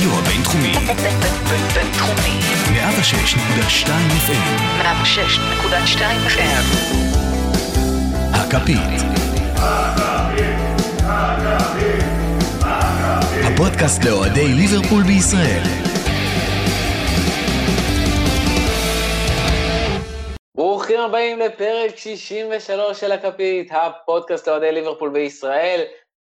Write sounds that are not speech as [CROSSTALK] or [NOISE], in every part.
הרדיו הבינתחומי. בינתחומי. 106.2 FM. 106.2 FM. הכפית. הפודקאסט לאוהדי ליברפול בישראל. ברוכים הבאים לפרק 63 של הכפית, הפודקאסט לאוהדי ליברפול בישראל,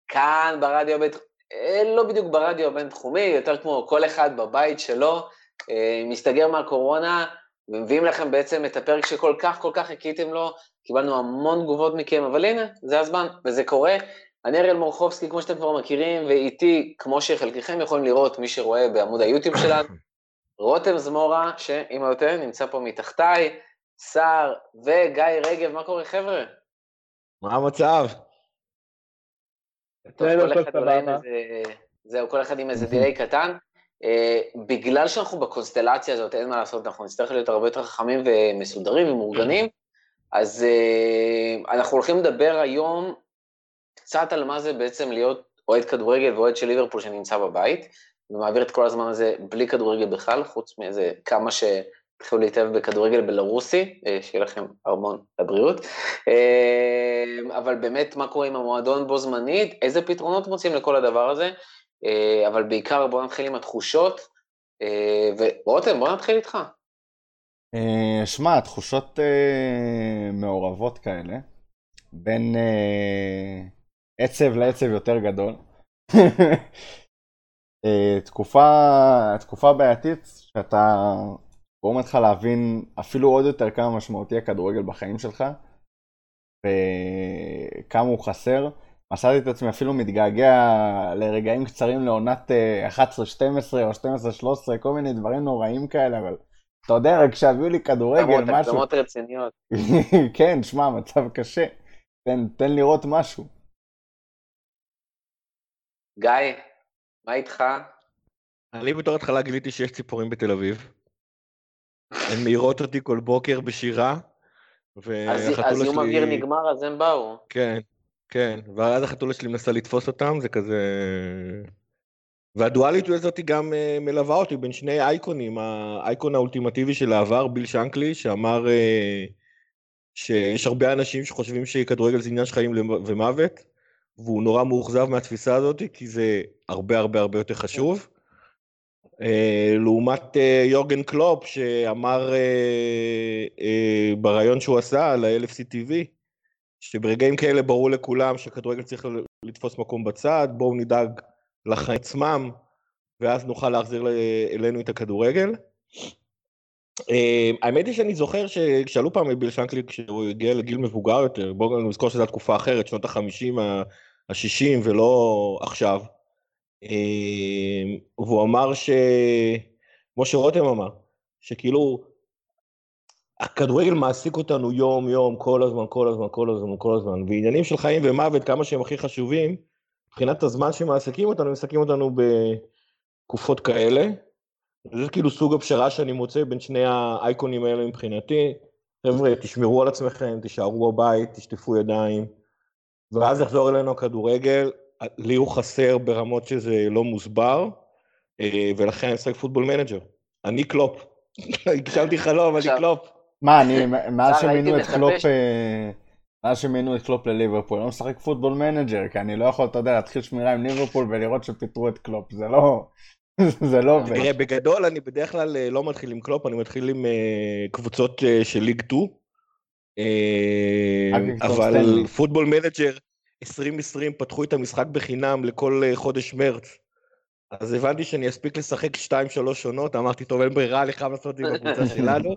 כאן ברדיו הבית... אה, לא בדיוק ברדיו הבינתחומי, יותר כמו כל אחד בבית שלו, אה, מסתגר מהקורונה, ומביאים לכם בעצם את הפרק שכל כך כל כך חיכיתם לו, קיבלנו המון תגובות מכם, אבל הנה, זה הזמן, וזה קורה. אני אריאל מורחובסקי, כמו שאתם כבר מכירים, ואיתי, כמו שחלקכם יכולים לראות, מי שרואה בעמוד היוטיוב שלנו, [COUGHS] רותם זמורה, שאם לא יותר, נמצא פה מתחתיי, סער וגיא רגב, מה קורה חבר'ה? מה המצב? טוב, בסדר, כל אחד עולה עם. איזה... זהו, כל אחד עם איזה דיליי קטן. אה, בגלל שאנחנו בקונסטלציה הזאת, אין מה לעשות, אנחנו נצטרך להיות הרבה יותר חכמים ומסודרים ומאורגנים, אז אה, אנחנו הולכים לדבר היום קצת על מה זה בעצם להיות אוהד כדורגל ואוהד של ליברפול שנמצא בבית, ומעביר את כל הזמן הזה בלי כדורגל בכלל, חוץ מאיזה כמה שהתחילו להתאהב בכדורגל בלרוסי, אה, שיהיה לכם המון לבריאות. אה, אבל באמת, מה קורה עם המועדון בו זמנית, איזה פתרונות מוצאים לכל הדבר הזה, אה, אבל בעיקר בואו נתחיל עם התחושות, ורותם, בוא נתחיל איתך. שמע, תחושות מעורבות כאלה, בין עצב לעצב יותר גדול. [LAUGHS] תקופה, תקופה בעייתית שאתה גורם לך להבין אפילו עוד יותר כמה משמעותי הכדורגל בחיים שלך, וכמה הוא חסר. מצאתי את עצמי אפילו מתגעגע לרגעים קצרים לעונת אה, 11-12 או 12-13, כל מיני דברים נוראים כאלה, אבל אתה יודע, רק כשהביאו לי כדורגל, משהו, הקדמות רציניות. [LAUGHS] כן, שמע, מצב קשה. תן, תן לראות משהו. גיא, מה איתך? אני בתור התחלה גיליתי שיש ציפורים בתל אביב. הן מעירות אותי כל בוקר בשירה. אז והחתולה שלי... אוויר נגמר, אז הם באו. כן, כן. ואז החתולה שלי מנסה לתפוס אותם, זה כזה... והדואליות הזאת גם אה, מלווה אותי בין שני אייקונים. האייקון האולטימטיבי של העבר, ביל שנקלי, שאמר אה, שיש הרבה אנשים שחושבים שכדורגל זה עניין של חיים ומוות, והוא נורא מאוכזב מהתפיסה הזאת, כי זה הרבה הרבה הרבה יותר חשוב. אה, לעומת אה, יורגן קלופ, שאמר אה, בריאיון שהוא עשה ל-LFC TV, שברגעים כאלה ברור לכולם שכדורגל צריך לתפוס מקום בצד, בואו נדאג לחיים עצמם, ואז נוכל להחזיר אלינו את הכדורגל. האמת היא שאני זוכר ששאלו פעם את ביל שנקלי כשהוא הגיע לגיל מבוגר יותר, בואו נזכור שזו תקופה אחרת, שנות ה-50, ה-60 ולא עכשיו. אה, והוא אמר ש... כמו שרותם אמר, שכאילו הכדורגל מעסיק אותנו יום יום, כל הזמן, כל הזמן, כל הזמן, כל הזמן, ועניינים של חיים ומוות, כמה שהם הכי חשובים, מבחינת הזמן שמעסיקים אותנו, מעסיקים אותנו בתקופות כאלה. זה כאילו סוג הפשרה שאני מוצא בין שני האייקונים האלה מבחינתי. חבר'ה, תשמרו על עצמכם, תישארו בבית, תשטפו ידיים, ואז יחזור אלינו הכדורגל. לי הוא חסר ברמות שזה לא מוסבר, אה, ולכן אני משחק Football Manager. אני קלופ. [LAUGHS] הגשמתי חלום, אני עכשיו- קלופ. מה, אני, מאז שמינו את קלופ, אה, מאז שמינו את קלופ לליברפול, לא משחק פוטבול מנג'ר, כי אני לא יכול, אתה יודע, להתחיל שמירה עם ליברפול ולראות שפיטרו את קלופ, זה לא, [LAUGHS] זה לא עובד. תראה, בגדול אני בדרך כלל אה, לא מתחיל עם קלופ, אני מתחיל עם קבוצות של League 2. אה, אגב, טוב, אבל. Football Manager 2020 פתחו את המשחק בחינם לכל אה, חודש מרץ. אז הבנתי שאני אספיק לשחק 2-3 עונות, אמרתי, טוב, אין ברירה, אני חייב לעשות את זה בקבוצה [LAUGHS] שלנו.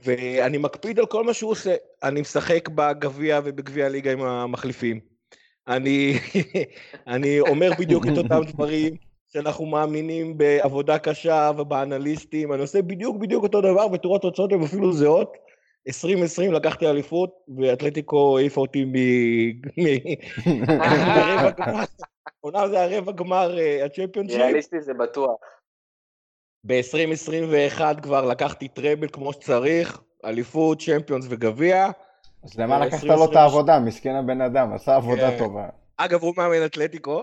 ואני מקפיד על כל מה שהוא עושה. אני משחק בגביע ובגביע הליגה עם המחליפים. אני, [LAUGHS] אני אומר בדיוק את אותם דברים שאנחנו מאמינים בעבודה קשה ובאנליסטים, אני עושה בדיוק בדיוק אותו דבר, ותראו התוצאות הן אפילו זהות. 2020 לקחתי אליפות, ואתלטיקו העיפה אותי מ... [LAUGHS] גמר, עונה זה הרבע גמר אה, הצ'מפיונשיפ. ריאליסטי זה בטוח. ב-2021 כבר לקחתי טראבל כמו שצריך, אליפות, צ'מפיונס וגביע. אז למה אה, לקחת 20, לו את העבודה? מסכן הבן אדם, עשה עבודה כן. טובה. אגב, הוא מאמן אתלטיקו. [LAUGHS]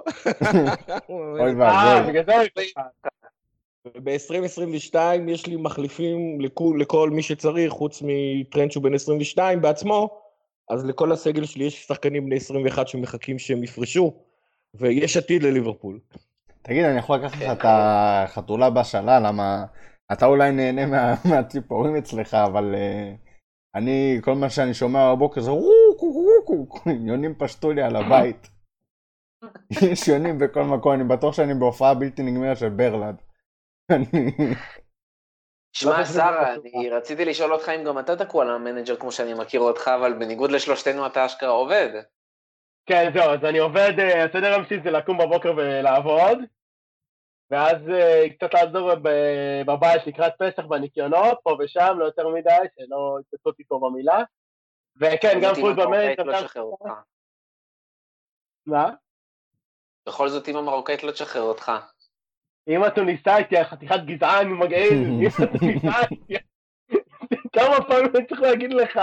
אוי אה, ואבוי. בגלל זה הוא איתך. ב-2022 יש לי מחליפים לכול, לכל מי שצריך, חוץ מטרנד שהוא בן 22 בעצמו, אז לכל הסגל שלי יש שחקנים בני 21 שמחכים שהם יפרשו, ויש עתיד לליברפול. תגיד, אני יכול לקחת לך את החתולה בשלה, למה אתה אולי נהנה מה- מהציפורים אצלך, אבל אה, אני, כל מה שאני שומע בבוקר זה רוקו רוקו, יונים פשטו לי על הבית. [LAUGHS] יש יונים בכל מקום, אני בטוח שאני בהופעה בלתי נגמרת של ברלד. שמע, לא חשבתי שרה, אני רציתי לשאול אותך אם גם אתה תקוע ל Manager כמו שאני מכיר אותך, אבל בניגוד לשלושתנו אתה אשכרה עובד. כן, זהו, אז אני עובד, אה, הסדר שלי זה לקום בבוקר ולעבוד, ואז אה, קצת לעזור בבית לקראת פסח בניקיונות, פה ושם, לא יותר מדי, שלא יתפסו אותי פה במילה. וכן, גם פול במנט, לא. מה? בכל זאת אימא מרוקאית לא תשחרר אותך. אם התוניסאית היא חתיכת גזען מגעיל, [LAUGHS] אם התוניסאית, כמה פעמים אני צריך להגיד לך?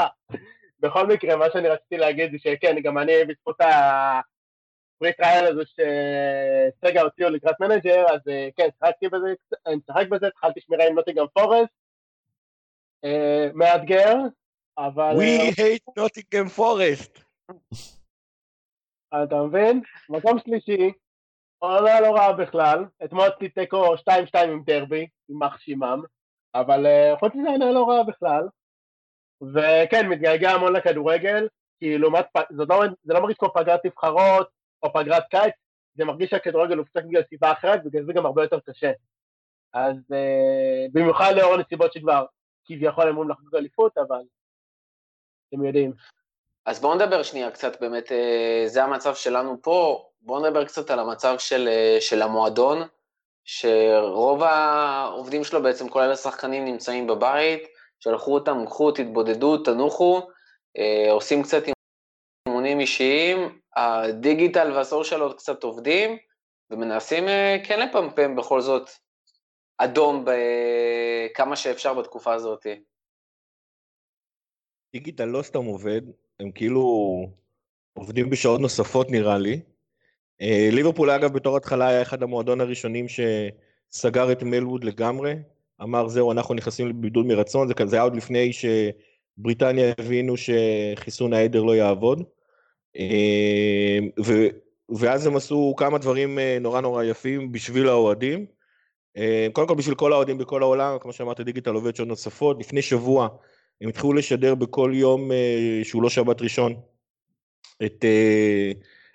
בכל מקרה, מה שאני רציתי להגיד זה שכן, גם אני בזכות הפרי טרייל הזה שסגה הוציאו לקראת מנג'ר, אז אה, כן, שיחקתי בזה, אני משחק בזה, התחלתי שמירה עם נוטיגם פורסט, אה, מאתגר, אבל אה, We hate Nottingham Forest. אתה מבין? מקום שלישי, עונה לא רעה בכלל, אתמול עשיתי תיקו 2-2 עם דרבי, יימח שמם, אבל אה, חוץ מזה עונה לא רעה בכלל. וכן, מתגעגע המון לכדורגל, כי לעומת, פ- זאת לא, זה לא מרגיש כמו פגרת נבחרות או פגרת קיץ, זה מרגיש שהכדורגל הופסק בגלל סיבה אחרת, בגלל זה גם הרבה יותר קשה. אז אה, במיוחד לאור הנסיבות שכבר כביכול אמורים לחגוג אליפות, אבל אתם יודעים. אז בואו נדבר שנייה קצת באמת, אה, זה המצב שלנו פה, בואו נדבר קצת על המצב של, אה, של המועדון, שרוב העובדים שלו בעצם, כולל השחקנים, נמצאים בבית, שלחו אותם, קחו, תתבודדו, תנוחו, אה, עושים קצת אימונים אישיים, הדיגיטל והסושיאל עוד קצת עובדים, ומנסים אה, כן לפמפם בכל זאת אדום בכמה שאפשר בתקופה הזאת. דיגיטל לא סתם עובד, הם כאילו עובדים בשעות נוספות נראה לי. אה, ליברפול אגב בתור התחלה היה אחד המועדון הראשונים שסגר את מלווד לגמרי, אמר זהו אנחנו נכנסים לבידוד מרצון, זה, כזה- זה היה עוד לפני שבריטניה הבינו שחיסון העדר לא יעבוד. אה, ו, ואז הם עשו כמה דברים אה, נורא נורא יפים בשביל האוהדים. קודם כל בשביל כל האוהדים בכל העולם, כמו שאמרת דיגיטל עובד שעות נוספות, לפני שבוע הם התחילו לשדר בכל יום שהוא לא שבת ראשון את,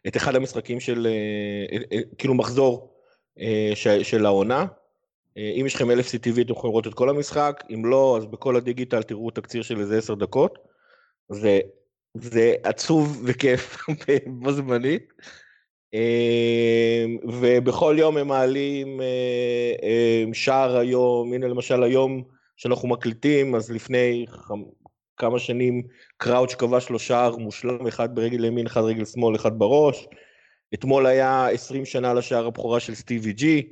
את אחד המשחקים של, אה, אה, כאילו מחזור אה, של העונה. אה, אם יש לכם אלף CTV אתם יכולים לראות את כל המשחק, אם לא אז בכל הדיגיטל תראו תקציר של איזה עשר דקות. זה, זה עצוב וכיף [LAUGHS] בו זמנית. אה, ובכל יום הם מעלים אה, אה, שער היום, הנה למשל היום שאנחנו מקליטים, אז לפני. כמה שנים קראוץ' כבש לו שער מושלם, אחד ברגל ימין, אחד ברגל שמאל, אחד בראש. אתמול היה 20 שנה לשער הבכורה של סטיבי ג'י.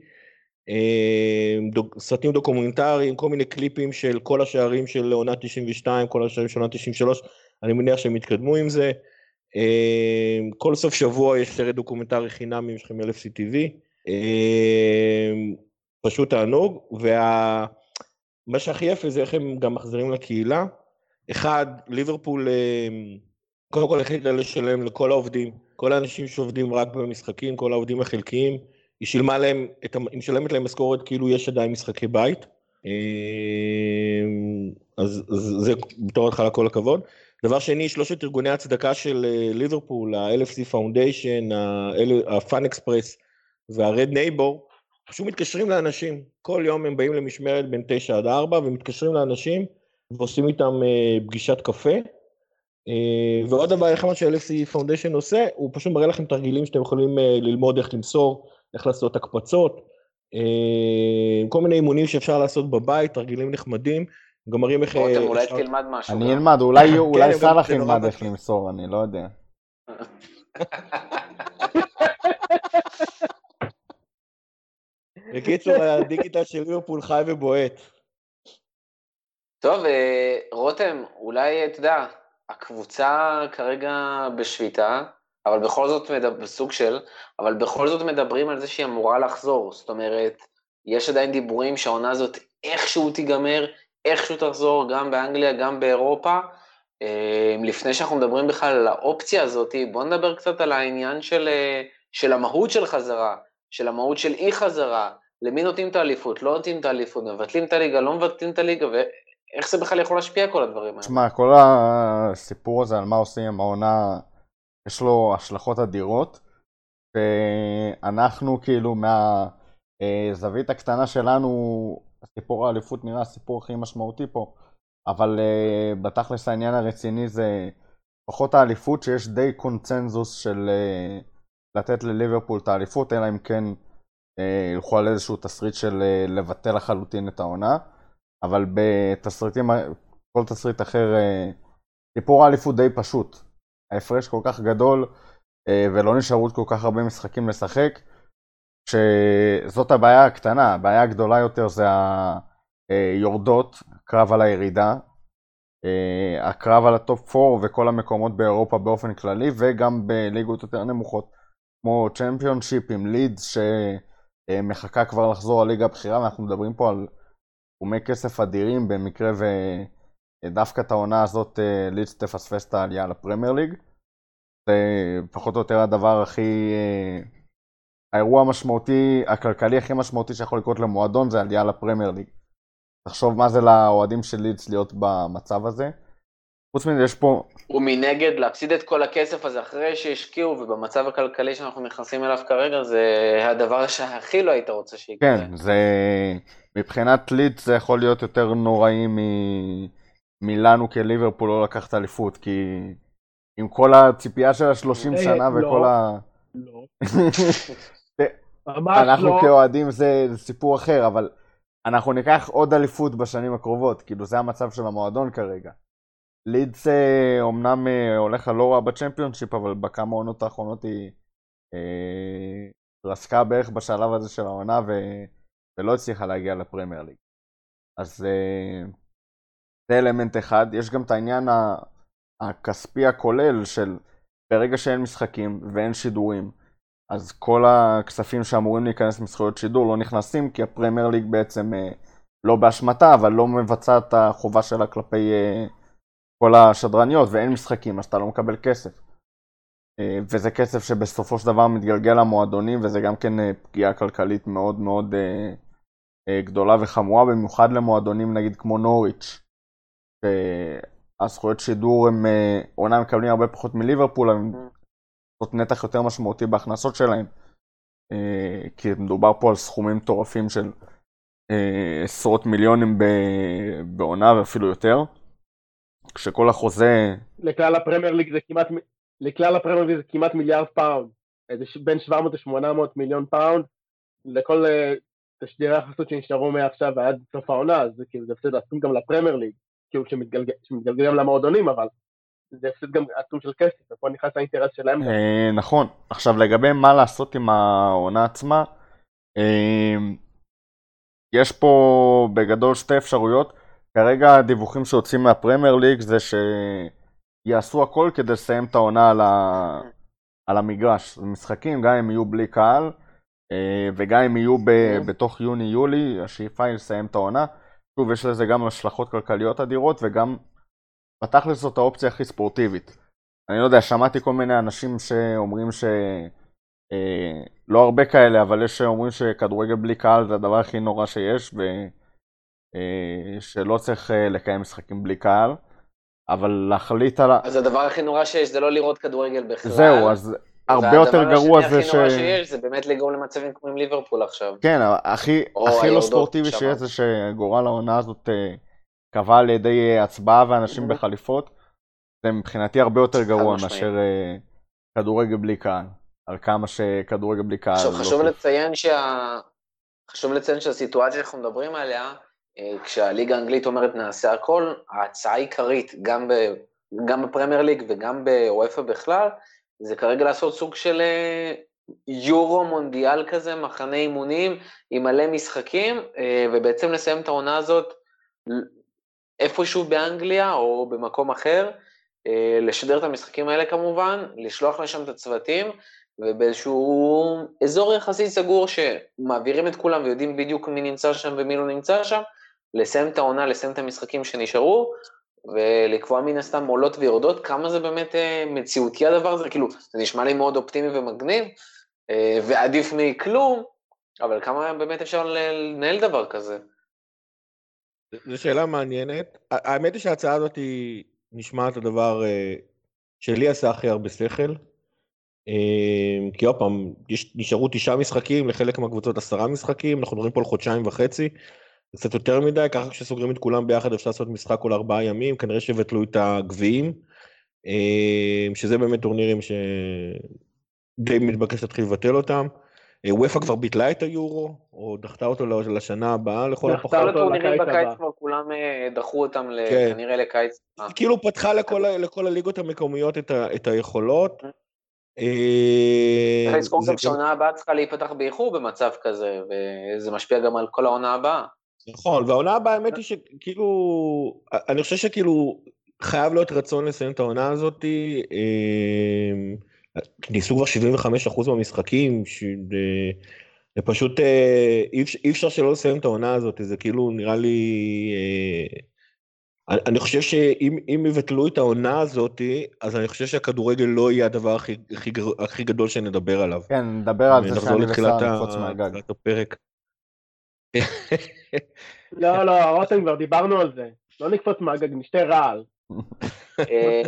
אה, דוק, סרטים דוקומנטריים, כל מיני קליפים של כל השערים של עונה 92, כל השערים של עונה 93, אני מניח שהם יתקדמו עם זה. אה, כל סוף שבוע יש סרט דוקומנטרי חינם, אם יש לכם LFC TV. אה, פשוט תענוג, וה... מה שהכי יפה זה איך הם גם מחזירים לקהילה. אחד, ליברפול אה, קודם כל החליטה לשלם לכל העובדים, כל האנשים שעובדים רק במשחקים, כל העובדים החלקיים, היא שילמה להם, היא משלמת להם משכורת כאילו יש עדיין משחקי בית. אה, אז, אז זה בתור התחלה כל הכבוד. דבר שני, שלושת ארגוני הצדקה של אה, ליברפול, ה-LFC Foundation, ה Fan Experience וה Red Neighbours, פשוט מתקשרים לאנשים. כל יום הם באים למשמרת בין 9 עד 4 ומתקשרים לאנשים ועושים איתם אה, פגישת קפה. אה, ועוד דבר אחד ש-LFC Foundation עושה, הוא פשוט מראה לכם תרגילים שאתם יכולים אה, ללמוד איך למסור, איך לעשות הקפצות, אה, כל מיני אימונים שאפשר לעשות בבית, תרגילים נחמדים, גם מראים איך... רותם, אולי אפשר- תלמד משהו. אני. אלמד, אולי [LAUGHS] סאלח זה נורא ילמד איך. למסור, אני לא יודע. [LAUGHS] בקיצור, הדיגיטל של ליברפול חי ובועט. טוב, אה, רותם, אולי, אתה יודע, הקבוצה כרגע בשביתה, אבל בכל זאת, מדבר, סוג של, אבל בכל זאת מדברים על זה שהיא אמורה לחזור. זאת אומרת, יש עדיין דיבורים שהעונה הזאת איכשהו תיגמר, איכשהו תחזור, גם באנגליה, גם באירופה. אה, לפני שאנחנו מדברים בכלל על האופציה הזאת, בואו נדבר קצת על העניין של, אה, של המהות של חזרה, של המהות של אי חזרה, למי נותנים את האליפות, לא נותנים את האליפות, מבטלים את הליגה, לא מבטלים את הליגה, ואיך זה בכלל יכול להשפיע כל הדברים האלה. תשמע, כל הסיפור הזה על מה עושים עם העונה, יש לו השלכות אדירות, ואנחנו כאילו מהזווית הקטנה שלנו, הסיפור האליפות נראה הסיפור הכי משמעותי פה, אבל בתכלס העניין הרציני זה פחות האליפות, שיש די קונצנזוס של לתת לליברפול את האליפות, אלא אם כן uh, ילכו על איזשהו תסריט של uh, לבטל לחלוטין את העונה, אבל בתסריטים, כל תסריט אחר, אה, סיפור האליפות די פשוט. ההפרש כל כך גדול אה, ולא נשארו כל כך הרבה משחקים לשחק, שזאת הבעיה הקטנה, הבעיה הגדולה יותר זה היורדות, קרב על הירידה, אה, הקרב על ה top 4 וכל המקומות באירופה באופן כללי, וגם בליגות יותר נמוכות, כמו צ'מפיונשיפ עם לידס שמחכה כבר לחזור לליגה הבכירה, ואנחנו מדברים פה על תחומי כסף אדירים במקרה ודווקא את העונה הזאת אה, לידס תפספס את העלייה לפרמייר ליג. זה פחות או יותר הדבר הכי... אה, האירוע המשמעותי, הכלכלי הכי משמעותי שיכול לקרות למועדון זה עלייה לפרמייר ליג. תחשוב מה זה לאוהדים של לידס להיות במצב הזה. חוץ מזה יש פה... ומנגד להפסיד את כל הכסף הזה אחרי שהשקיעו, ובמצב הכלכלי שאנחנו נכנסים אליו כרגע, זה הדבר שהכי לא היית רוצה שיקרה. כן, זה... מבחינת לידס זה יכול להיות יותר נוראי מ... מלנו כליברפול לא לקחת אליפות, כי עם כל הציפייה של השלושים שנה לא, וכל ה... לא. [LAUGHS] אנחנו לא. כאוהדים זה, זה סיפור אחר, אבל אנחנו ניקח עוד אליפות בשנים הקרובות, כאילו זה המצב של המועדון כרגע. לידס אה, אומנם אה, הולך על לא רע בצ'מפיונשיפ, אבל בכמה עונות האחרונות היא אה, רסקה בערך בשלב הזה של העונה ו... ולא הצליחה להגיע לפרמייר ליג. אז אה, זה אלמנט אחד. יש גם את העניין. הכספי הכולל של ברגע שאין משחקים ואין שידורים, אז כל הכספים שאמורים להיכנס מזכויות שידור לא נכנסים, כי הפרמייר ליג בעצם אה, לא באשמתה, אבל לא מבצע את החובה שלה כלפי אה, כל השדרניות, ואין משחקים, אז אתה לא מקבל כסף. אה, וזה כסף שבסופו של דבר מתגלגל למועדונים, וזה גם כן אה, פגיעה כלכלית מאוד מאוד אה, גדולה וחמורה, במיוחד למועדונים נגיד כמו נוריץ', שהזכויות שידור הם אומנם מקבלים הרבה פחות מליברפול, אבל הם לעשות נתח יותר משמעותי בהכנסות שלהם. כי מדובר פה על סכומים מטורפים של עשרות מיליונים בעונה ואפילו יותר. כשכל החוזה, לכלל הפרמייר ליג זה כמעט, לכלל הפרמייר ליג זה כמעט מיליארד פאונד. איזה ש- בין 700 ל-800 מיליון פאונד לכל אה, תשדירי החסות שנשארו מעכשיו ועד סוף העונה, זה כאילו זה הפסד עצום גם לפרמייר ליג, כאילו שמתגלגל שמתגלגל גם למועדונים, אבל זה הפסד גם עצום של כסף, ופה נכנס האינטרס שלהם. אה, נכון. עכשיו לגבי מה לעשות עם העונה עצמה, אה, יש פה בגדול שתי אפשרויות. כרגע הדיווחים שיוצאים מהפרמייר ליג זה שיעשו הכל כדי לסיים את העונה על, ה... על המגרש. משחקים, גם אם יהיו בלי קהל, אה, וגם אם יהיו ב... בתוך יוני-יולי, השאיפה היא לסיים את העונה. שוב, יש לזה גם השלכות כלכליות אדירות, וגם בתכלס זאת האופציה הכי ספורטיבית. אני לא יודע, שמעתי כל מיני אנשים שאומרים ש... אה, לא הרבה כאלה, אבל יש שאומרים שכדורגל בלי קהל זה הדבר הכי נורא שיש, ושלא צריך אה, לקיים משחקים בלי קהל, אבל להחליט על ה... אז הדבר הכי נורא שיש זה לא לראות כדורגל בכלל. זהו, אז הרבה יותר גרוע זה ש... והדבר השני הכי נורא שיש זה באמת לגרום למצבים כמו עם ליברפול עכשיו. כן, הכי, הכי לא ספורטיבי שם. שיש זה שגורל העונה הזאת אה, קבע על ידי אה, הצבעה ואנשים בחליפות. זה מבחינתי הרבה יותר גרוע. מאשר אה, כדורגל בלי קהל. על כמה שכדורגל בלי קהל עכשיו לא חשוב. לציין שה... חשוב לציין שהסיטואציה שאנחנו מדברים עליה, אה, כשהליגה האנגלית אומרת נעשה הכל, ההצעה העיקרית, גם. גם בפרמייר ליג וגם באוופא בכלל, זה כרגע לעשות סוג של אה, יורו מונדיאל כזה, מחנה אימונים עם מלא משחקים, אה, ובעצם לסיים את העונה הזאת איפשהו באנגליה או במקום אחר, אה, לשדר את המשחקים האלה כמובן, לשלוח לשם את הצוותים, ובאיזשהו אזור יחסית סגור שמעבירים את כולם ויודעים בדיוק מי נמצא שם ומי לא נמצא שם, לסיים את העונה, לסיים את המשחקים שנשארו, ולקבוע מן הסתם עולות ויורדות, כמה זה באמת אה, מציאותי הדבר הזה, כאילו, זה נשמע לי מאוד אופטימי ומגניב, אה, ועדיף מכלום, אבל כמה באמת אפשר לנהל דבר כזה? זו שאלה מעניינת. האמת היא שההצעה הזאת היא נשמעת הדבר אה, שלי עשה הכי הרבה שכל. כי עוד פעם, נשארו תשעה משחקים, לחלק מהקבוצות עשרה משחקים, אנחנו מדברים פה על חודשיים וחצי. קצת יותר מדי, ככה כשסוגרים את כולם ביחד אפשר לעשות משחק כל ארבעה ימים, כנראה שיבטלו את הגביעים, אה, שזה באמת טורנירים שדי מתבקש להתחיל לבטל אותם. אה, וופא כבר ביטלה את היורו, או דחתה אותו לשנה הבאה לכל הפחות. כל הטורנירים בקיץ כבר כולם אה, דחו אותם כן. כנראה לקיץ. כאילו פתחה לכל, לכל הליגות המקומיות את, ה, את היכולות. צריך לזכור גם שהעונה הבאה צריכה להיפתח באיחור במצב כזה, וזה משפיע גם על כל העונה הבאה. נכון, והעונה הבאה האמת היא שכאילו, אני חושב שכאילו חייב להיות רצון לסיים את העונה הזאת. אה, ניסו כבר 75% מהמשחקים, זה פשוט אה, אי אפשר שלא לסיים את העונה הזאת, זה כאילו נראה לי... אה, אני חושב שאם יבטלו את העונה הזאת, אז אני חושב שהכדורגל לא יהיה הדבר הכי, הכי, הכי גדול שנדבר עליו. כן, נדבר על זה שאני וסער נקפוץ מהגג. הפרק. לא, לא, רותם, כבר דיברנו על זה. לא נקפוץ מהגג, נשתה רעל. אה,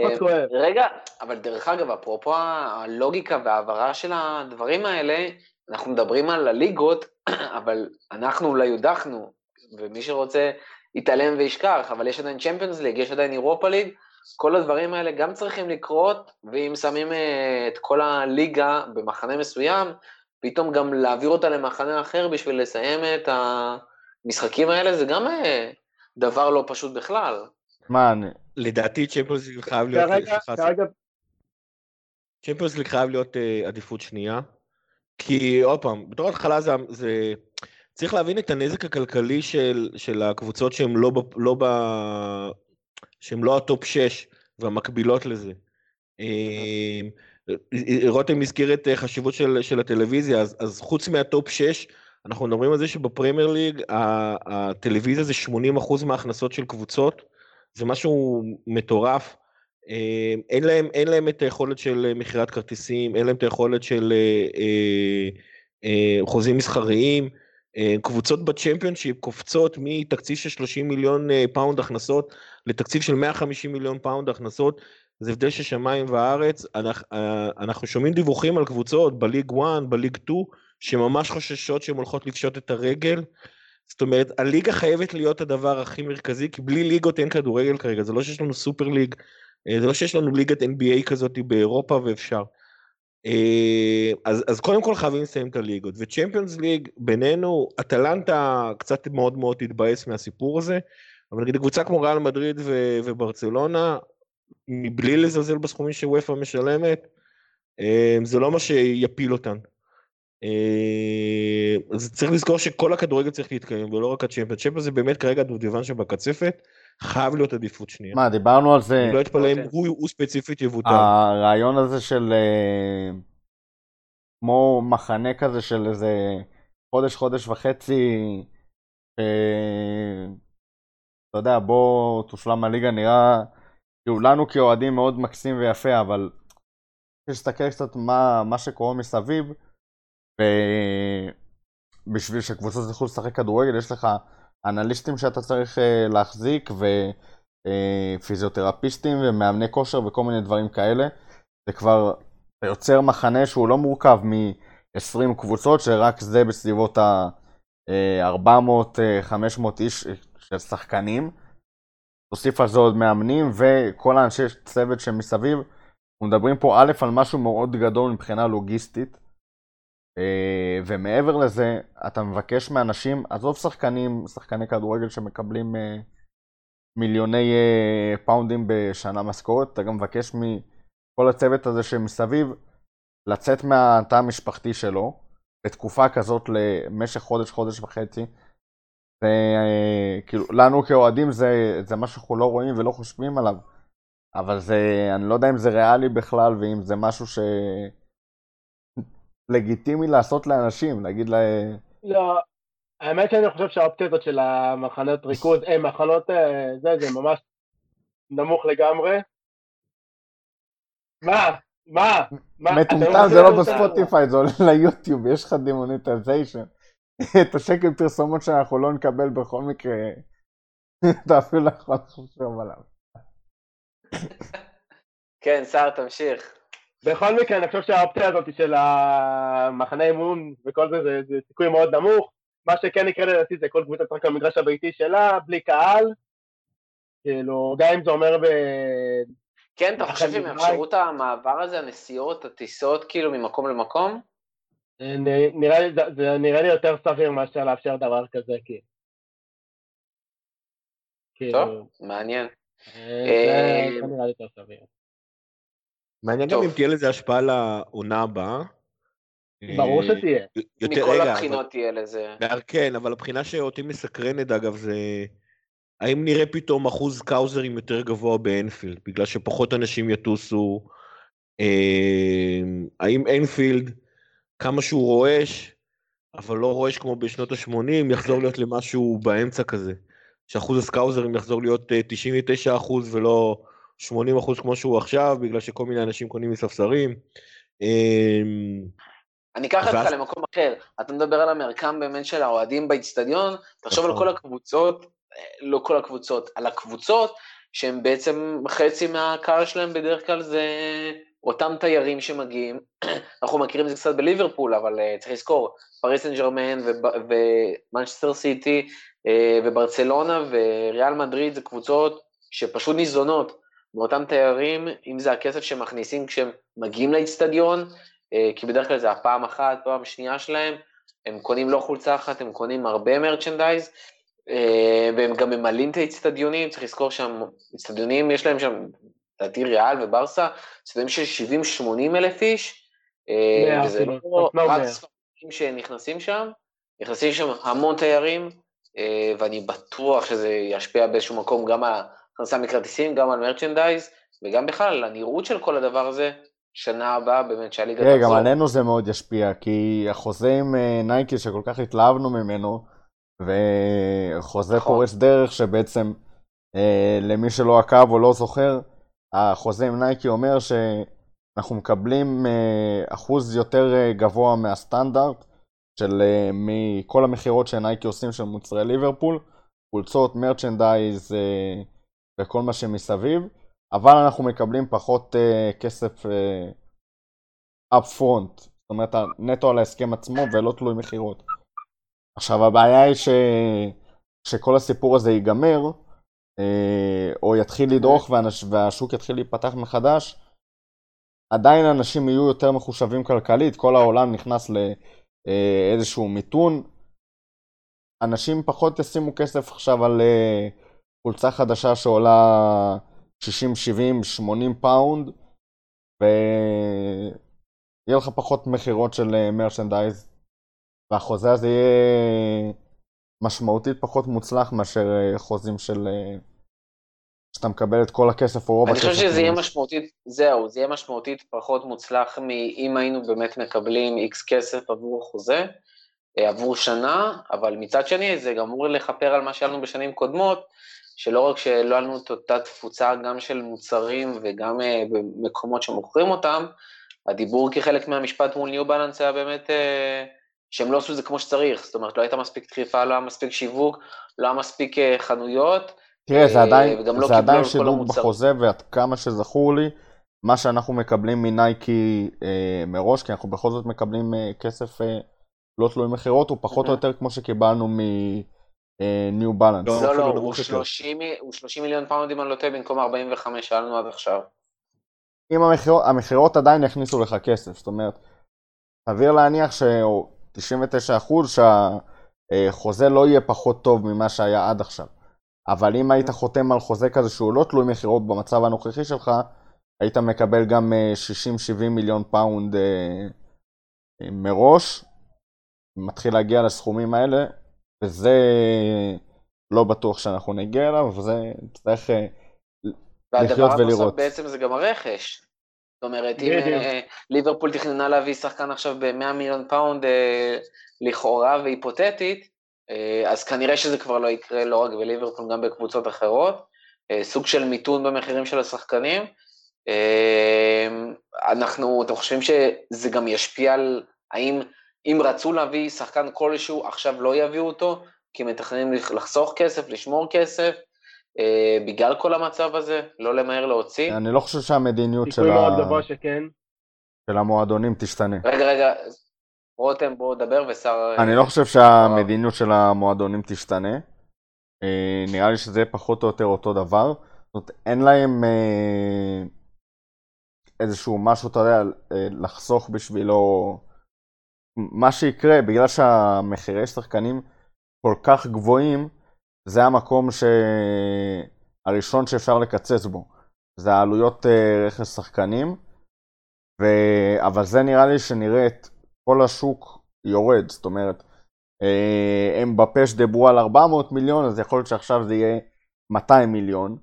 [LAUGHS] רגע, אבל דרך אגב, אפרופו הלוגיקה וההעברה של הדברים האלה, אנחנו מדברים על הליגות, [CLEARS THROAT] אבל אנחנו אולי יודחנו, ומי שרוצה יתעלם וישכח, אבל יש עדיין צ'מפיונס ליג, יש עדיין אירופה ליג, כל הדברים האלה גם צריכים לקרות, ואם שמים אה, את כל הליגה במחנה מסוים, פתאום גם להעביר אותה למחנה אחר בשביל לסיים את המשחקים האלה, זה גם אה, דבר לא פשוט בכלל. מה, אני... לדעתי צ'מפיונס ליג חייב להיות... כרגע, כרגע... צ'מפיונס ליג חייב להיות אה, עדיפות שנייה. כי עוד פעם, בתור התחלה זה, זה... צריך להבין את הנזק הכלכלי של, של הקבוצות שהן לא, ב, לא, ב, שהן לא ה-top 6 והמקבילות לזה. אה, רותם הזכיר את חשיבות של, של הטלוויזיה, אז, אז חוץ מה-top 6, אנחנו מדברים על זה שבפרמייר ליג הטלוויזיה זה 80% מההכנסות של קבוצות, זה משהו מטורף. אה, אין להם, אין להם את היכולת של מכירת כרטיסים, אין להם את היכולת של אה, אה, אה, חוזים מסחריים. אה, קבוצות בצ'מפיונשיפ קופצות מתקציב של 30 מיליון אה, פאונד הכנסות לתקציב של 150 מיליון פאונד הכנסות. זה הבדל של שמיים וארץ. אנחנו, אה, אנחנו שומעים דיווחים על קבוצות בליג 1, בליג 2, שממש חוששות שהן הולכות לפשוט את הרגל. זאת אומרת, הליגה חייבת להיות הדבר הכי מרכזי, כי בלי ליגות אין כדורגל כרגע, זה לא שיש לנו סופר ליג, אה, זה לא שיש לנו ליגת NBA כזאת באירופה ואפשר. אה, אז, אז קודם כל חייבים לסיים את הליגות, וצ'מפיונס ליג בינינו, אטלנטה קצת מאוד מאוד תתבאס מהסיפור הזה, אבל נגיד קבוצה כמו ריאל מדריד ו- וברצלונה, מבלי לזלזל בסכומים שוופא משלמת, אה, זה לא מה שיפיל אותן. אה, אז צריך לזכור שכל הכדורגל צריך להתקיים ולא רק הצ'מפיון. צ'מפיון זה באמת כרגע הדובדבן שבקצפת, חייב להיות עדיפות שנייה. מה, דיברנו על זה... אני לא אתפלא אם הוא, הוא ספציפית יבוטל. הרעיון הזה של... אה, כמו מחנה כזה של איזה חודש, חודש וחצי, אתה יודע, בוא תושלם הליגה נראה, כאילו לנו כאוהדים מאוד מקסים ויפה, אבל צריך להסתכל קצת מה, מה שקורה מסביב. ובשביל שקבוצות יוכלו לשחק כדורגל יש לך אנליסטים שאתה צריך אה, להחזיק ופיזיותרפיסטים אה, ומאמני כושר וכל מיני דברים כאלה. זה כבר יוצר מחנה שהוא לא מורכב מ-20 קבוצות שרק זה בסביבות ה-400-500 איש של שחקנים. תוסיף על זה עוד מאמנים וכל האנשי צוות שמסביב. אנחנו מדברים פה א' על משהו מאוד גדול מבחינה לוגיסטית. אה, ומעבר לזה, אתה מבקש מאנשים, עזוב שחקנים, שחקני כדורגל שמקבלים אה, מיליוני אה, פאונדים בשנה משכורת, אתה גם מבקש מכל הצוות הזה שמסביב לצאת מהתא המשפחתי שלו בתקופה כזאת למשך חודש, חודש וחצי. וכאילו, לנו כאוהדים זה, זה מה שאנחנו לא רואים ולא חושבים עליו. אבל זה, אני לא יודע אם זה ריאלי בכלל, ואם זה משהו ש... לגיטימי לעשות לאנשים, להגיד להם... לא, האמת שאני חושב שהאופציה הזאת של המחנות ריכוז, אה, מחנות, אה, זה, זה ממש נמוך לגמרי. מה? מה? מה? מטומטם זה לא? בספוטיפיי, זה עולה ליוטיוב, יש לך demonetization. את השקל פרסומות שאנחנו לא נקבל בכל מקרה, אתה אפילו לא יכול לחשוב עליו. כן, סער, תמשיך. בכל מקרה, אני חושב שהאופציה הזאת של המחנה אימון וכל זה, זה, זה סיכוי מאוד נמוך. מה שכן יקרה לדעתי זה כל קבוצה תשחק במגרש הביתי שלה, בלי קהל. כאילו, גם אם זה אומר ב... כן, אתה חושב יאפשרו את המעבר הזה, הנסיעות, הטיסות, כאילו, ממקום למקום? נ- נראה לי, זה- נראה לי יותר סביר מאשר לאפשר דבר כזה, כי... כאילו, טוב, מעניין. אה, אה, זה נראה לי יותר סביר. מעניין גם. אם תהיה לזה השפעה לעונה הבאה. ברור אה, שתהיה. יותר, מכל הבחינות תהיה לזה. כן, אבל הבחינה שאותי מסקרנת אגב זה האם נראה פתאום אחוז קאוזרים יותר גבוה באנפילד, בגלל שפחות אנשים יטוסו, אה, האם אנפילד, כמה שהוא רועש, אבל לא רועש כמו בשנות ה-80, יחזור להיות למשהו באמצע כזה, שאחוז הסקאוזרים יחזור להיות אה, 99 אחוז ולא 80 אחוז כמו שהוא עכשיו, בגלל שכל מיני אנשים קונים מספסרים. אה, אני אקח אותך למקום אחר. אתה מדבר על המרקם באמת של האוהדים באיצטדיון, תחשוב על נכון. כל הקבוצות, אה, לא כל הקבוצות, על הקבוצות שהם בעצם חצי מהקהל שלהם בדרך כלל זה אותם תיירים שמגיעים. [CLEARS THROAT] אנחנו מכירים את זה קצת בליברפול, אבל אה, צריך לזכור, פריס סן ג'רמן ומנצ'סטר סיטי אה, וברצלונה וריאל מדריד זה קבוצות שפשוט ניזונות מאותם תיירים, אם זה הכסף שמכניסים כשהם מגיעים לאיצטדיון, אה, כי בדרך כלל זה הפעם אחת, פעם שנייה שלהם, הם קונים לא חולצה אחת, הם קונים הרבה מרצ'נדייז, והם גם ממלאים את האיצטדיונים, צריך לזכור שם, איצטדיונים, יש להם שם, לדעתי ריאל וברסה, איצטדיונים של 70-80 אלף איש, אה, וזה לא רק. ספרדים שנכנסים שם, נכנסים שם המון תיירים, אה, ואני בטוח שזה ישפיע באיזשהו מקום גם על הכנסה מכרטיסים, גם על מרצ'נדייז, וגם בכלל על הנראות של כל הדבר הזה, שנה הבאה באמת שהליגה תראה, גם תחזור. עלינו זה מאוד ישפיע, כי החוזה עם אה, נייקי שכל כך התלהבנו ממנו, וחוזה נכון. פורץ דרך שבעצם, אה, למי שלא עקב או לא זוכר, החוזה עם נייקי אומר שאנחנו מקבלים אה, אחוז יותר אה, גבוה מהסטנדרט של אה, מכל המכירות שנייקי עושים של מוצרי ליברפול, חולצות, merchandise וכל מה שמסביב, אבל אנחנו מקבלים פחות כסף up front, זאת אומרת נטו על ההסכם עצמו ולא תלוי מכירות. עכשיו הבעיה היא ש... שכל הסיפור הזה ייגמר, או יתחיל לדרוך והנש... והשוק יתחיל להיפתח מחדש, עדיין אנשים יהיו יותר מחושבים כלכלית, כל העולם נכנס לאיזשהו מיתון. אנשים פחות ישימו כסף עכשיו על אה, חולצה חדשה שעולה 60, 70, 80 פאונד, ויהיה לך פחות מכירות של merchandise, והחוזה הזה יהיה משמעותית פחות מוצלח מאשר אה, חוזים של... אה, שאתה מקבל את כל הכסף או רוב אני הכסף. חושב שזה יהיה. משמעותית, זהו, זה יהיה משמעותית פחות מוצלח מאם היינו באמת מקבלים איקס כסף עבור חוזה, אה, עבור שנה, אבל מצד שני זה גם אמור לכפר על מה שהיה לנו בשנים קודמות, שלא רק שלא היה לנו את אותה תפוצה גם של מוצרים וגם במקומות שמוכרים אותם, הדיבור כחלק מהמשפט מול ניו בלנס היה באמת שהם לא עשו את זה כמו שצריך, זאת אומרת לא הייתה מספיק דחיפה, לא היה מספיק שיווק, לא היה מספיק אה, חנויות, תראה, זה אה, עדיין, לא זה עדיין המוצר. בחוזה, ועד כמה שזכור לי, מה שאנחנו מקבלים מנייקי אה, מראש, כי אנחנו בכל זאת מקבלים אה, כסף אה, לא תלוי מכירות, הוא פחות או מהמם. יותר כמו שקיבלנו מניו בלנס. לא, לא, אפילו לא, הוא נמוך יותר. 30, הוא 30 מיליון פאונד אם אני לא טועה במקום 45 שהיה לנו עד עכשיו. אם המכירות, המכירות עדיין יכניסו לך כסף, זאת אומרת, סביר להניח ש-99% שהחוזה לא יהיה פחות טוב ממה שהיה עד עכשיו. אבל אם היית חותם על חוזה כזה שהוא לא תלוי מכירות במצב הנוכחי שלך, היית מקבל גם אה, 60-70 מיליון פאונד אה, אה, מראש, מתחיל להגיע לסכומים האלה, וזה לא בטוח שאנחנו נגיע אליו, וזה נצטרך... אה, והדבר הנוסף ולראות. בעצם זה גם הרכש. אומרת, אם. אה, ליברפול תכננה להביא שחקן עכשיו ב-100 מיליון פאונד אה, לכאורה והיפותטית, אה, אז כנראה שזה כבר לא יקרה לא רק בליברפול, גם בקבוצות אחרות. סוג של מיתון במחירים של השחקנים. אנחנו, אתם חושבים שזה גם ישפיע על האם, אם רצו להביא שחקן כלשהו, עכשיו לא יביאו אותו, כי מתכננים לחסוך כסף, לשמור כסף, בגלל כל המצב הזה, לא למהר להוציא? אני לא חושב שהמדיניות של, ה... שכן. של המועדונים תשתנה. רגע, רגע, רותם, בוא דבר, ושר... אני לא חושב שהמדיניות של המועדונים תשתנה. אה, נראה לי שזה פחות או יותר אותו דבר. זאת אומרת, אין להם אה, איזשהו משהו, אתה יודע, אה, לחסוך בשבילו. מה שיקרה, בגלל שהמחירי שחקנים כל כך גבוהים, זה המקום ש... הראשון שאפשר לקצץ בו. זה העלויות אה, רכש שחקנים, ו... אבל זה נראה לי שנראה את כל השוק יורד, זאת אומרת, אה, הם בפש דיברו על 400 מיליון, אז יכול להיות שעכשיו זה יהיה 200 מיליון,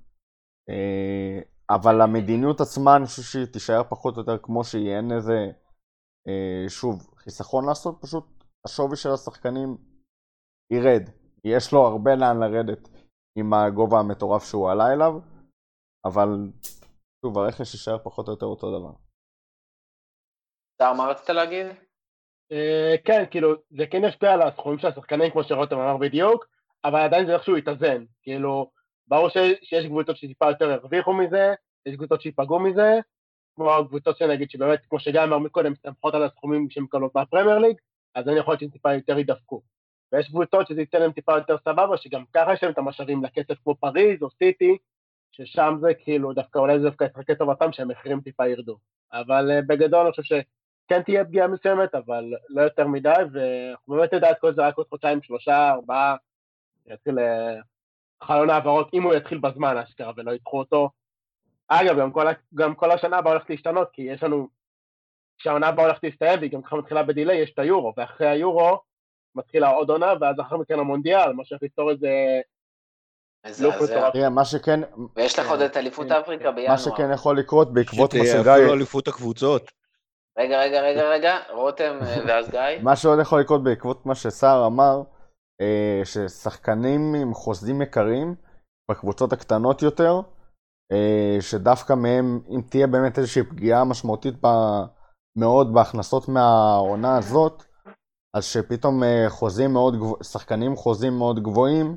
אה, אבל המדיניות עצמה, אני חושב שהיא תישאר פחות או יותר כמו שהיא, אין איזה, אה, שוב, חיסכון לעשות, פשוט השווי של השחקנים ירד. יש לו הרבה לאן לרדת עם הגובה המטורף שהוא עלה אליו, אבל שוב, הרכש יישאר פחות או יותר אותו דבר. שר, מה רצית להגיד? אה, כן, כאילו, זה כן ישפיע על הסכומים של השחקנים, כמו שרותם אמר בדיוק, אבל עדיין זה איכשהו יתאזן. כאילו, ברור שיש קבוצות שטיפה יותר הרוויחו מזה, יש קבוצות שייפגעו מזה, כמו קבוצות שנגיד שבאמת, כמו שגם אמר מקודם, מסתמכות על הסכומים שהן מקבלות מהפרמייר ליג, אז אני יכול להיות שהן טיפה יותר יידפקו. ויש קבוצות שזה ייתן להן טיפה יותר סבבה, שגם ככה יש להם את המשאבים לכסף כמו פריז או סיטי, ששם זה כאילו דווקא אולי זה דווקא ישחק לטובתם שהמחירים טיפה ירדו. אבל uh, בגדול אני חושב שכן תהיה פגיעה מסוימת, אבל לא יותר מדי, ואנחנו באמת נדע את כל זה רק עוד חודשיים, שלושה, ארבעה, יתחיל uh, חלון העברות, אם הוא יתחיל בזמן אשכרה ולא ידחו אותו. אגב, גם כל, גם כל השנה הבאה הולכת להשתנות, כי יש לנו, כשהעונה הבאה הולכת להסתיים, והיא גם ככה מתחילה בדיליי, יש את היורו, ואחרי היורו מתחילה עוד עונה, ואז לאחר מכן המונדיאל, מה שהולך לפתור את זה איזה לא. תראה, מה שכן, ויש לך עוד את אליפות כן, אפריקה כן. בינואר. מה שכן יכול לקרות בעקבות מה שתהיה שגיא... אפילו אליפות הקבוצות. רגע, רגע, רגע, רגע, רותם אה, ואז גיא. [LAUGHS] מה שעוד יכול לקרות בעקבות מה שסער אמר, אה, ששחקנים עם חוזים יקרים בקבוצות הקטנות יותר, אה, שדווקא מהם, אם תהיה באמת איזושהי פגיעה משמעותית ב, מאוד בהכנסות מהעונה הזאת, אז שפתאום אה, חוזים מאוד, גבוה- שחקנים חוזים מאוד גבוהים,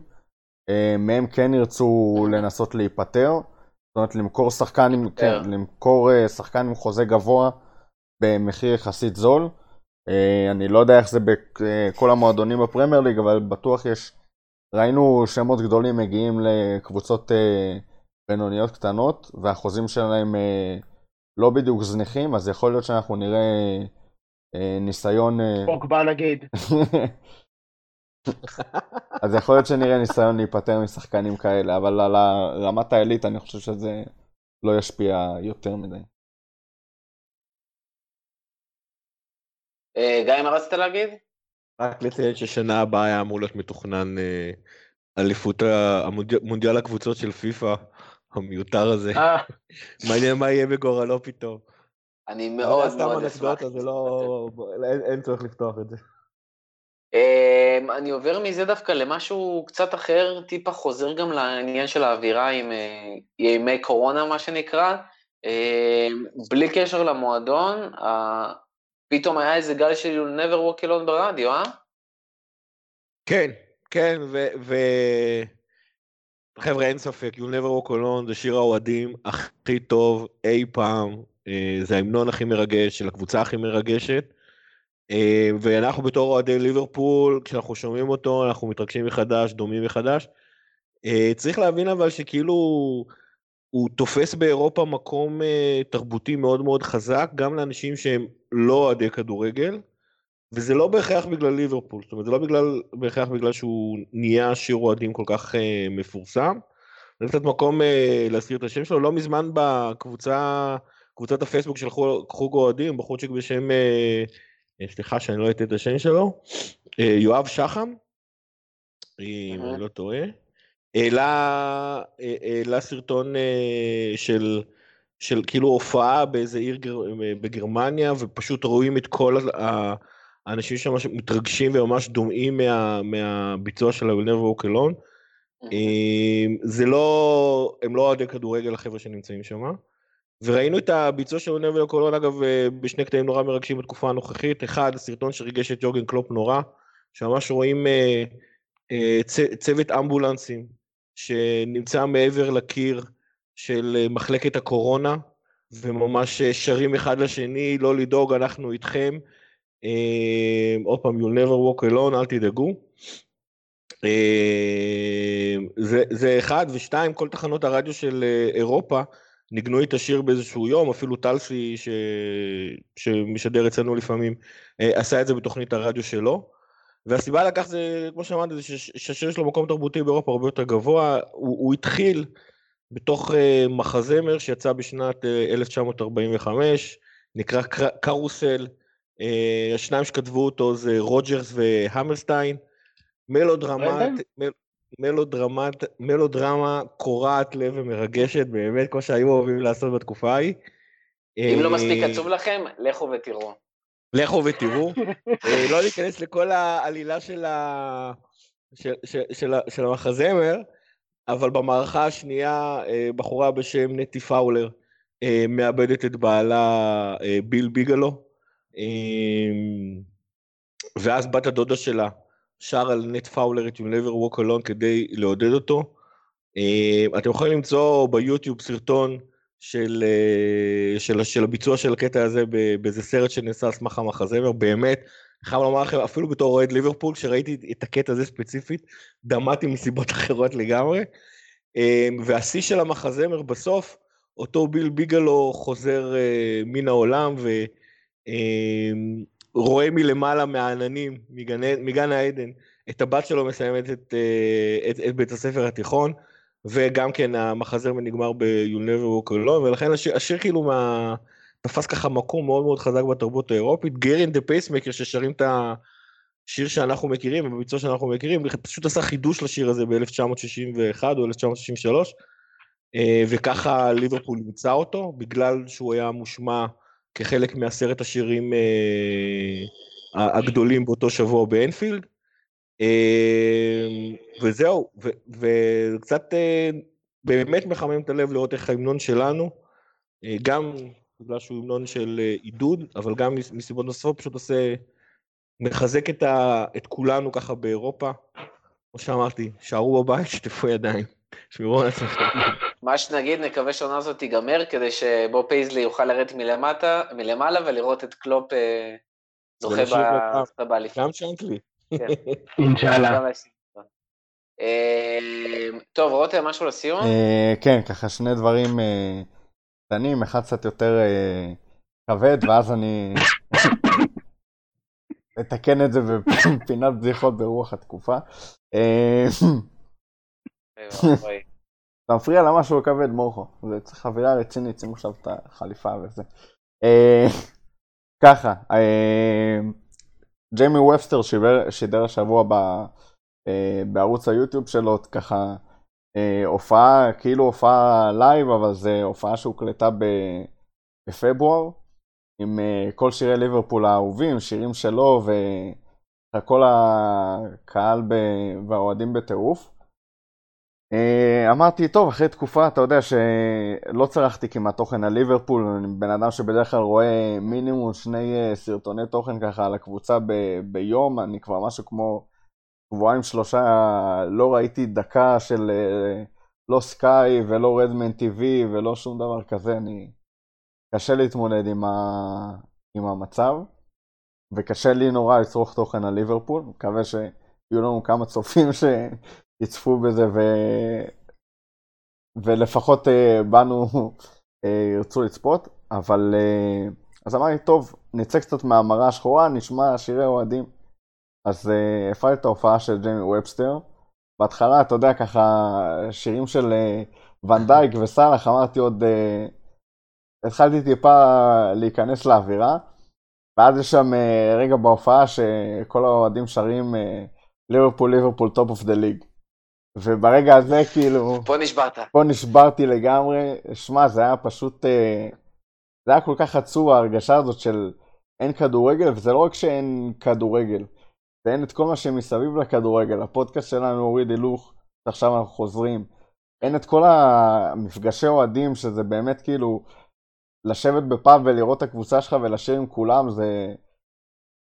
אה, מהם כן ירצו לנסות להיפטר. זאת אומרת, למכור שחקן עם. כן, למכור אה, שחקן עם חוזה גבוה במחיר יחסית זול. אני לא יודע איך זה בכל המועדונים בפרמייר ליג, אבל בטוח יש... ראינו שמות גדולים מגיעים לקבוצות בינוניות קטנות, והחוזים שלהם לא בדיוק זניחים, אז יכול להיות שאנחנו נראה אה, ניסיון... אה, פוגבה נגיד. [LAUGHS] אז יכול להיות שנראה ניסיון להיפטר משחקנים כאלה, אבל על רמת העילית אני חושב שזה לא ישפיע יותר מדי. אה, גיא, מה רצית להגיד? רק לציין ששנה הבאה היה אמור להיות מתוכנן אה, אליפות המונדיאל מונדיאל הקבוצות של פיפא, המיותר הזה. אה, [LAUGHS] מעניין מה יהיה בגורלו פתאום. אני מאוד מאוד אשמח. זה לא... אין- צורך לפתוח את זה. אמ, אני עובר מזה דווקא למשהו קצת אחר, טיפה חוזר גם לעניין של האווירה עם אה, ימי קורונה, מה שנקרא. אמ, בלי קשר למועדון, פתאום היה איזה גל של You'll never walk alone ברדיו, אה? כן, כן, ו... ו- חבר'ה, אין ספק, You'll never walk alone זה שיר האוהדים הכי טוב אי פעם. אה, זה ההמנון הכי מרגש של הקבוצה הכי מרגשת. אה, ואנחנו בתור אוהדי ליברפול, כשאנחנו שומעים אותו, אנחנו מתרגשים מחדש, דומים מחדש. אה, צריך להבין אבל שכאילו הוא תופס באירופה מקום תרבותי מאוד מאוד חזק, גם לאנשים שהם לא אוהדי כדורגל. וזה לא בהכרח בגלל ליברפול, זאת אומרת זה לא בגלל, בהכרח בגלל שהוא נהיה שיר אוהדים כל כך אה, מפורסם. זה קצת מקום אה, להזכיר את השם שלו, לא מזמן בקבוצה, קבוצת הפייסבוק של חוג אוהדים, בחורצ'יק בשם, אה, אה, סליחה שאני לא אתן את השם שלו, אה, יואב שחם, אם. אני לא טועה. העלה, העלה סרטון של, של כאילו הופעה באיזה עיר גר, בגרמניה, ופשוט רואים את כל ה- האנשים שם מתרגשים וממש דומעים מה, מהביצוע של ה-Will Never Walk Alone. זה לא, הם לא אוהדי כדורגל החבר'ה שנמצאים שם. וראינו את הביצוע של נבל הקולון אגב אה, בשני קטעים נורא מרגשים בתקופה הנוכחית, אחד סרטון שריגש את יוגן קלופ נורא, שממש רואים אה, אה, צ, צוות אמבולנסים שנמצא מעבר לקיר של אה, מחלקת הקורונה, וממש אה, שרים אחד לשני, לא לדאוג, אנחנו איתכם. אה, עוד פעם, you'll never walk alone, אל תדאגו. זה, זה אחד, ושתיים, כל תחנות הרדיו של אירופה ניגנו את השיר באיזשהו יום, אפילו טלפי ש... שמשדר אצלנו לפעמים, אה, עשה את זה בתוכנית הרדיו שלו. והסיבה לכך זה, כמו שאמרתי, זה שהשיר שלו מקום תרבותי באירופה הרבה יותר גבוה. הוא, הוא התחיל בתוך uh, מחזמר שיצא בשנת uh, 1945, נקרא קר- קרוסל. Uh, השניים שכתבו אותו זה רוג'רס והמרסטיין. מלודרמת? מל, מלודרמת, מלודרמה קורעת לב ומרגשת, באמת, כמו שהיו אוהבים לעשות בתקופה ההיא. אם לא אה, מספיק עצוב לכם, לכו ותראו. לכו ותראו. [LAUGHS] אה, לא להיכנס לכל העלילה של, ה... של, של, של, של המחזמר, אבל במערכה השנייה אה, בחורה בשם נטי פאולר אה, מאבדת את בעלה אה, ביל ביגלו, אה, ואז בת הדודה שלה שר על נט פאולר את You never walk alone כדי לעודד אותו. אה, אתם יכולים למצוא ביוטיוב סרטון של, אה, של, של הביצוע של הקטע הזה באיזה סרט שנעשה על סמך המחזמר, באמת, אני חייב לומר לכם, אפילו בתור אוהד ליברפול, כשראיתי את הקטע הזה ספציפית, דמעתי מסיבות [LAUGHS] אחרות לגמרי. אה, והשיא של המחזמר בסוף, אותו ביל ביגלו חוזר מן העולם ורואה מלמעלה מהעננים, מגן, מגן העדן, את הבת שלו מסיימת את, אה, את, את בית הספר התיכון. וגם כן המחזר נגמר ב-You'll never walk alone, ולכן השיר, השיר כאילו מה... תפס ככה מקום מאוד מאוד חזק בתרבות האירופית. גרין דה פייסמקר ששרים את השיר שאנחנו מכירים, בביצוע שאנחנו מכירים, פשוט עשה חידוש לשיר הזה ב-1961 או 1963, אה, וככה ליברפול ימצא אותו, בגלל שהוא היה מושמע כחלק מעשרת השירים אה, הגדולים באותו שבוע באנפילד. אה, וזהו, וקצת אה, באמת מחמם את הלב לראות איך ההמנון שלנו, אה, גם בגלל שהוא המנון של אה, עידוד, אבל גם מס- מסיבות נוספות פשוט עושה, מחזק את, ה, את כולנו ככה באירופה. כמו שאמרתי, הישארו בבית, שטפו ידיים, שמרו על עצמכם. מה שנגיד, נקווה שהעונה הזאת תיגמר, כדי שבו פייזלי יוכל לרדת מלמטה, מלמעלה ולראות את קלופ אה, זוכה באליפות. גם שאנקלי. כן. [LAUGHS] אינשאללה. אה, טוב, רותם, משהו לסיום? אה, כן, ככה שני דברים קטנים, אחד קצת יותר כבד, ואז אני [COUGHS] אתקן את זה בפינת בדיחות ברוח התקופה. אתה מפריע למשהו כבד, מורכב. זה צריך חבילה רצינית, שימו עכשיו את החליפה וזה. אה, ככה, אה, ג'יימי ובסטר שידר השבוע אה, בערוץ היוטיוב שלו, ככה, הופעה, כאילו הופעה לייב, אבל זו הופעה שהוקלטה בפברואר, עם כל שירי ליברפול האהובים, שירים שלו, וכל הקהל והאוהדים בטירוף. אה, אמרתי, טוב, אחרי תקופה, אתה יודע שלא צרכתי כמעט תוכן על ליברפול, אני בן אדם שבדרך כלל רואה מינימום שני אה, סרטוני תוכן ככה על הקבוצה ב- ביום, אני כבר משהו כמו שבועיים שלושה לא ראיתי דקה של אה, לא סקאי ולא רדמן TV ולא שום דבר כזה, אני... קשה להתמודד עם, ה... עם המצב, וקשה לי נורא לצרוך תוכן על ליברפול, מקווה שיהיו לנו כמה צופים שיצפו בזה ו... ולפחות אה, בנו אה, ירצו לצפות, אבל אה, אז אמרתי, טוב, נצא קצת מהמראה השחורה, נשמע שירי אוהדים. אז הפעלתי את ההופעה של ג'יימי ובסטר. בהתחלה, אתה יודע, ככה, שירים של ונדייק [LAUGHS] וסאלח, אמרתי עוד, התחלתי טיפה להיכנס לאווירה, ואז יש שם רגע בהופעה שכל האוהדים שרים Liverpool, Liverpool, top of the league. וברגע הזה, כאילו, פה נשברת. פה נשברתי לגמרי. שמע, זה היה פשוט... אה, זה היה כל כך עצוב ההרגשה הזאת של אין כדורגל, וזה לא רק שאין כדורגל, זה אין את כל מה שמסביב לכדורגל. הפודקאסט שלנו הוריד הילוך, שעכשיו אנחנו חוזרים. אין את כל המפגשי אוהדים, שזה באמת כאילו, לשבת בפאב ולראות את הקבוצה שלך ולשיר עם כולם, זה,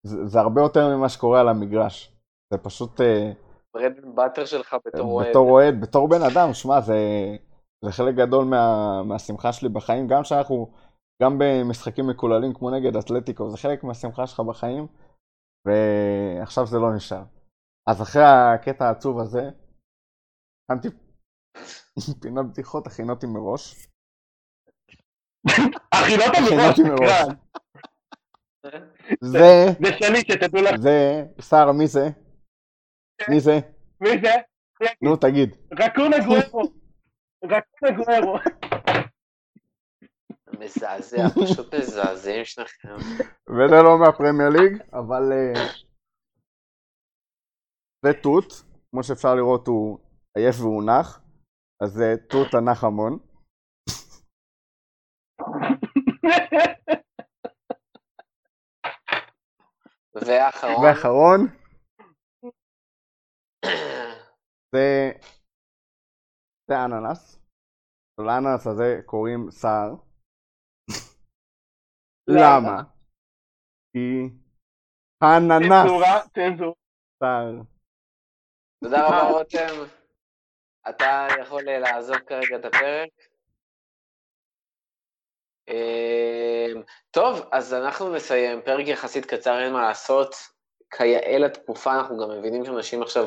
זה, זה הרבה יותר ממה שקורה על המגרש. זה פשוט... אה, ברד באטר שלך בתור אוהד. בתור אוהד, בתור בן אדם, שמע, זה, זה חלק גדול מה, מהשמחה שלי בחיים, גם שאנחנו, גם במשחקים מקוללים כמו נגד אתלטיקו, זה חלק מהשמחה שלך בחיים, ועכשיו זה לא נשאר. אז אחרי הקטע העצוב הזה, הכנתי פינת בדיחות, הכינותי מראש. הכינותי. מראש. כן. זה, זה שלי, שתדעו לך. זה, שר, מי זה? מי זה? מי זה? נו, תגיד. רקונה גוארו. רקונה גוארו. מזעזע, פשוט מזעזעים שניכם. וזה לא מהפרמייר ליג, אבל אה, זה תות, כמו שאפשר לראות הוא עייף והוא נח, אז זה תות הנח המון. ואחרון, ואחרון, זה זה אננס. לאננס הזה קוראים סער. למה? כי האננס. סער. תודה רבה רותם. אתה יכול אה, לעזוב כרגע את הפרק. אמ, טוב, אז אנחנו נסיים. פרק יחסית קצר, אין מה לעשות. כיאה לתקופה, אנחנו גם מבינים שאנשים עכשיו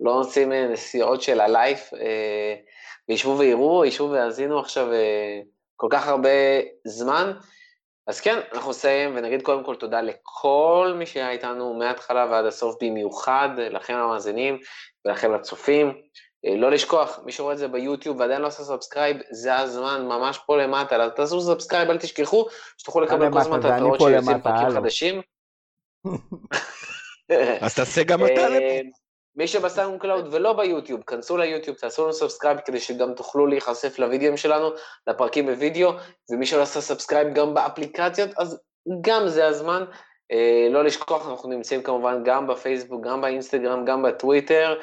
לא עושים אה, נסיעות של הלייף, אה, וישבו ויראו, ישבו ויאזינו עכשיו אה, כל כך הרבה זמן. אז כן, אנחנו נסיים ונגיד קודם כל תודה לכל מי שהיה איתנו מההתחלה ועד הסוף, במיוחד לכם המאזינים ולכם הצופים. אה, לא לשכוח, מי שרואה את זה ביוטיוב ועדיין לא עשה subscribe, זה הזמן, ממש פה למטה, אז תעשו subscribe, אל תשכחו, שתוכלו לקבל כל הזמן את ההתראות שיוצאים פרקים. חדשים. [LAUGHS] אז תעשה גם אתה אה, לפה. מי שבסאונד קלאוד [LAUGHS] ולא ביוטיוב, כנסו ליוטיוב, תעשו לנו subscribe כדי שגם תוכלו להיחשף לוידאוים שלנו, לפרקים בווידאו, ומי שלא עשה subscribe גם באפליקציות, אז גם זה הזמן. אה, לא לשכוח, אנחנו נמצאים כמובן גם בפייסבוק, גם באינסטגרם, גם בטוויטר.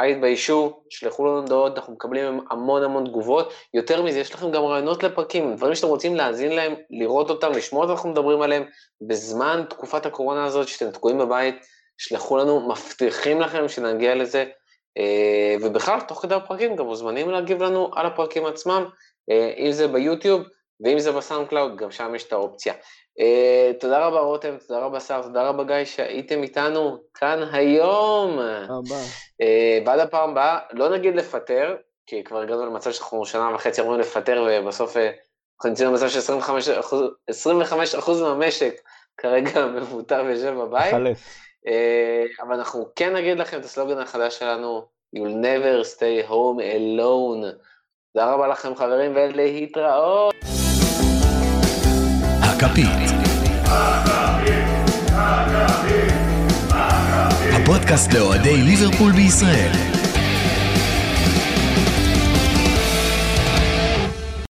אל תתביישו, שלחו לנו הודעות, אנחנו מקבלים המון המון תגובות. יותר מזה, יש לכם גם רעיונות לפרקים, דברים שאתם רוצים להאזין להם, לראות אותם, לשמוע איך אנחנו מדברים עליהם, בזמן תקופת הקורונה הזאת, שאתם תקועים בבית, שלחו לנו, מבטיחים לכם שנגיע לזה. אה, ובכלל, תוך כדי הפרקים גם מוזמנים להגיב לנו על הפרקים עצמם, אה, אם זה ביוטיוב ואם זה בסאונד קלאוד, גם שם יש את האופציה. אה, תודה רבה רותם, תודה רבה שר, תודה רבה גיא שהייתם איתנו כאן היום. אה, ועד הפעם הבאה, לא נגיד לפטר, כי כבר הגענו למצב שאנחנו שנה וחצי אמורים לפטר, ובסוף אנחנו נמצאים במצב ש-25% מהמשק כרגע [LAUGHS] מבוטר ויושב בבית. חלף. אה, אבל אנחנו כן נגיד לכם את הסלוגן החדש שלנו, You'll never stay home alone. תודה רבה לכם חברים ולהתראות. הכפית. הפודקאסט לאוהדי ליברפול בישראל.